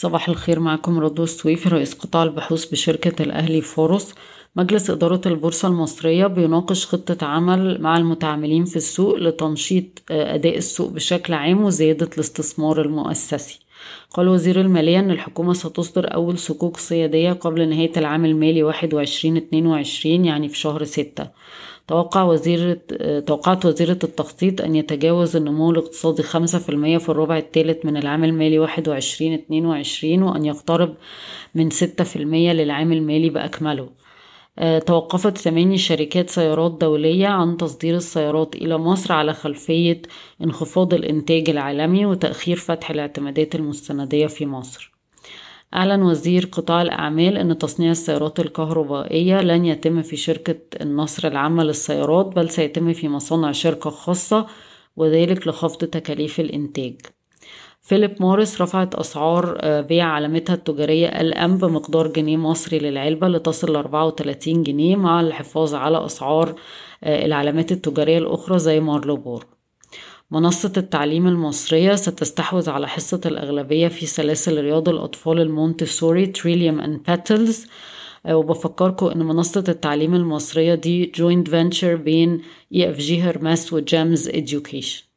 صباح الخير معكم رضوى السويفي رئيس قطاع البحوث بشركة الأهلي فاروس. مجلس إدارة البورصة المصرية بيناقش خطة عمل مع المتعاملين في السوق لتنشيط أداء السوق بشكل عام وزيادة الاستثمار المؤسسي. قال وزير المالية أن الحكومة ستصدر أول صكوك سيادية قبل نهاية العام المالي واحد وعشرين اتنين وعشرين يعني في شهر ستة. توقع وزيرة توقعت وزيرة التخطيط أن يتجاوز النمو الاقتصادي خمسة في المية في الربع الثالث من العام المالي واحد وعشرين اتنين وعشرين وأن يقترب من ستة في المية للعام المالي بأكمله. توقفت ثماني شركات سيارات دولية عن تصدير السيارات إلى مصر على خلفية انخفاض الإنتاج العالمي وتأخير فتح الاعتمادات المستندية في مصر. أعلن وزير قطاع الأعمال أن تصنيع السيارات الكهربائية لن يتم في شركة النصر العامة للسيارات بل سيتم في مصانع شركة خاصة وذلك لخفض تكاليف الإنتاج. فيليب موريس رفعت أسعار بيع علامتها التجارية L&M بمقدار جنيه مصري للعلبة لتصل لأربعة وتلاتين جنيه مع الحفاظ على أسعار العلامات التجارية الأخرى زي مارلبورو منصة التعليم المصرية ستستحوذ على حصة الأغلبية في سلاسل رياض الأطفال المونتسوري تريليوم and باتلز وبفكركم إن منصة التعليم المصرية دي joint venture بين EFG Hermes و GEMS Education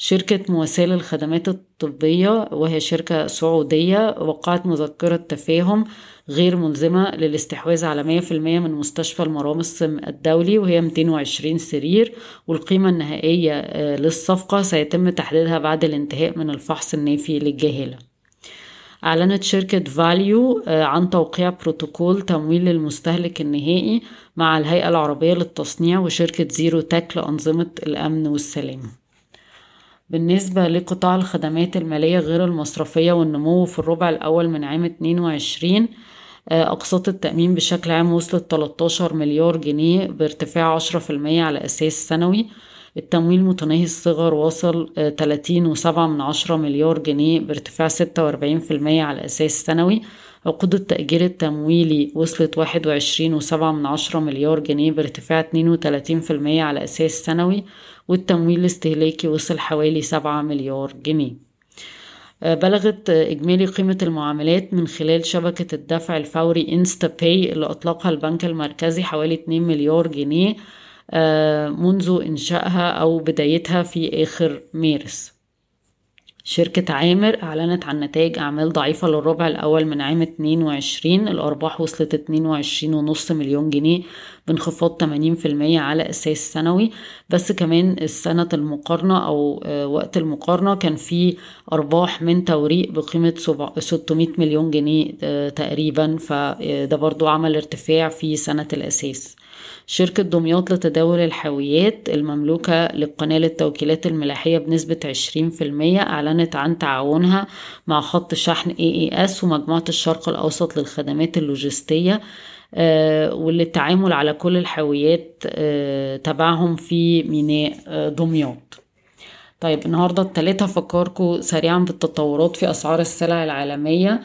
شركة مواساة للخدمات الطبية وهي شركة سعودية وقعت مذكرة تفاهم غير ملزمة للاستحواذ على مية في المية من مستشفى المرامس الدولي وهي 220 سرير والقيمة النهائية للصفقة سيتم تحديدها بعد الانتهاء من الفحص النافي للجهالة. أعلنت شركة فاليو عن توقيع بروتوكول تمويل للمستهلك النهائي مع الهيئة العربية للتصنيع وشركة زيرو تك لأنظمة الأمن والسلامة بالنسبة لقطاع الخدمات المالية غير المصرفية والنمو في الربع الأول من عام 22 أقساط التأمين بشكل عام وصلت 13 مليار جنيه بارتفاع 10% على أساس سنوي. التمويل متناهي الصغر وصل 30 وسبعة من عشرة مليار جنيه بارتفاع 46% على أساس سنوي. عقود التأجير التمويلي وصلت واحد وعشرين وسبعة من عشرة مليار جنيه بارتفاع اتنين وتلاتين في المية على أساس سنوي والتمويل الاستهلاكي وصل حوالي سبعة مليار جنيه. بلغت إجمالي قيمة المعاملات من خلال شبكة الدفع الفوري InstaPay اللي أطلقها البنك المركزي حوالي 2 مليار جنيه. منذ إنشائها أو بدايتها في آخر مارس. شركة عامر أعلنت عن نتائج أعمال ضعيفة للربع الأول من عام 22 الأرباح وصلت 22 ونص مليون جنيه بانخفاض 80% على أساس سنوي. بس كمان السنة المقارنة أو وقت المقارنة كان في أرباح من توريق بقيمة 600 مليون جنيه تقريبا. فده برضو عمل ارتفاع في سنة الأساس. شركة دمياط لتداول الحاويات المملوكة لقناة التوكيلات الملاحية بنسبة 20% أعلنت عن تعاونها مع خط شحن AES ومجموعة الشرق الأوسط للخدمات اللوجستية آه وللتعامل على كل الحاويات آه تبعهم في ميناء آه دمياط. طيب النهاردة التلاتة هفكركم سريعا بالتطورات في أسعار السلع العالمية.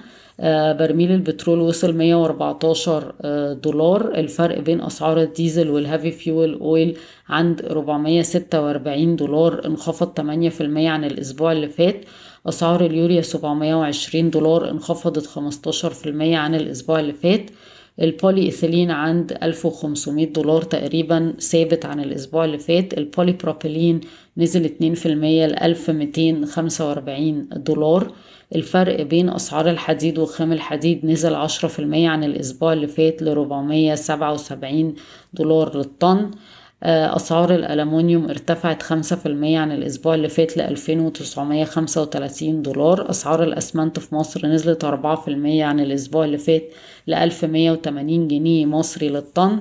برميل البترول وصل 114 دولار. الفرق بين أسعار الديزل وال heavy fuel oil عند 446 دولار. انخفض 8% عن الأسبوع اللي فات. أسعار اليوريا 720 دولار انخفضت 15% عن الأسبوع اللي فات. البولي إيثيلين عند 1500 دولار تقريبا ثابت عن الأسبوع اللي فات. البولي بروبيلين نزل 2% ل 1245 دولار. الفرق بين أسعار الحديد وخام الحديد نزل عشرة في المية عن الأسبوع اللي فات سبعة وسبعين دولار للطن. أسعار الألمنيوم ارتفعت خمسة في المية عن الأسبوع اللي فات خمسة وتلاتين دولار. أسعار الأسمنت في مصر نزلت أربعة في المية عن الأسبوع اللي فات مية وتمانين جنيه مصري للطن.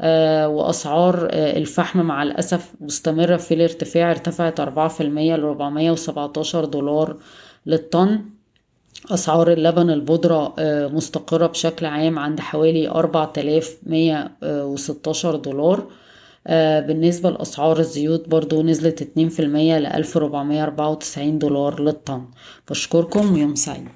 آه وأسعار آه الفحم مع الأسف مستمرة في الارتفاع ارتفعت أربعة في المية لربعمية وسبعتاشر دولار للطن. أسعار اللبن البودرة مستقرة بشكل عام عند حوالي أربعة آلاف مية وستاشر دولار. بالنسبة لأسعار الزيوت برضو نزلت اتنين في المية لألف ربعمية أربعة وتسعين دولار للطن. بشكركم ويوم سعيد.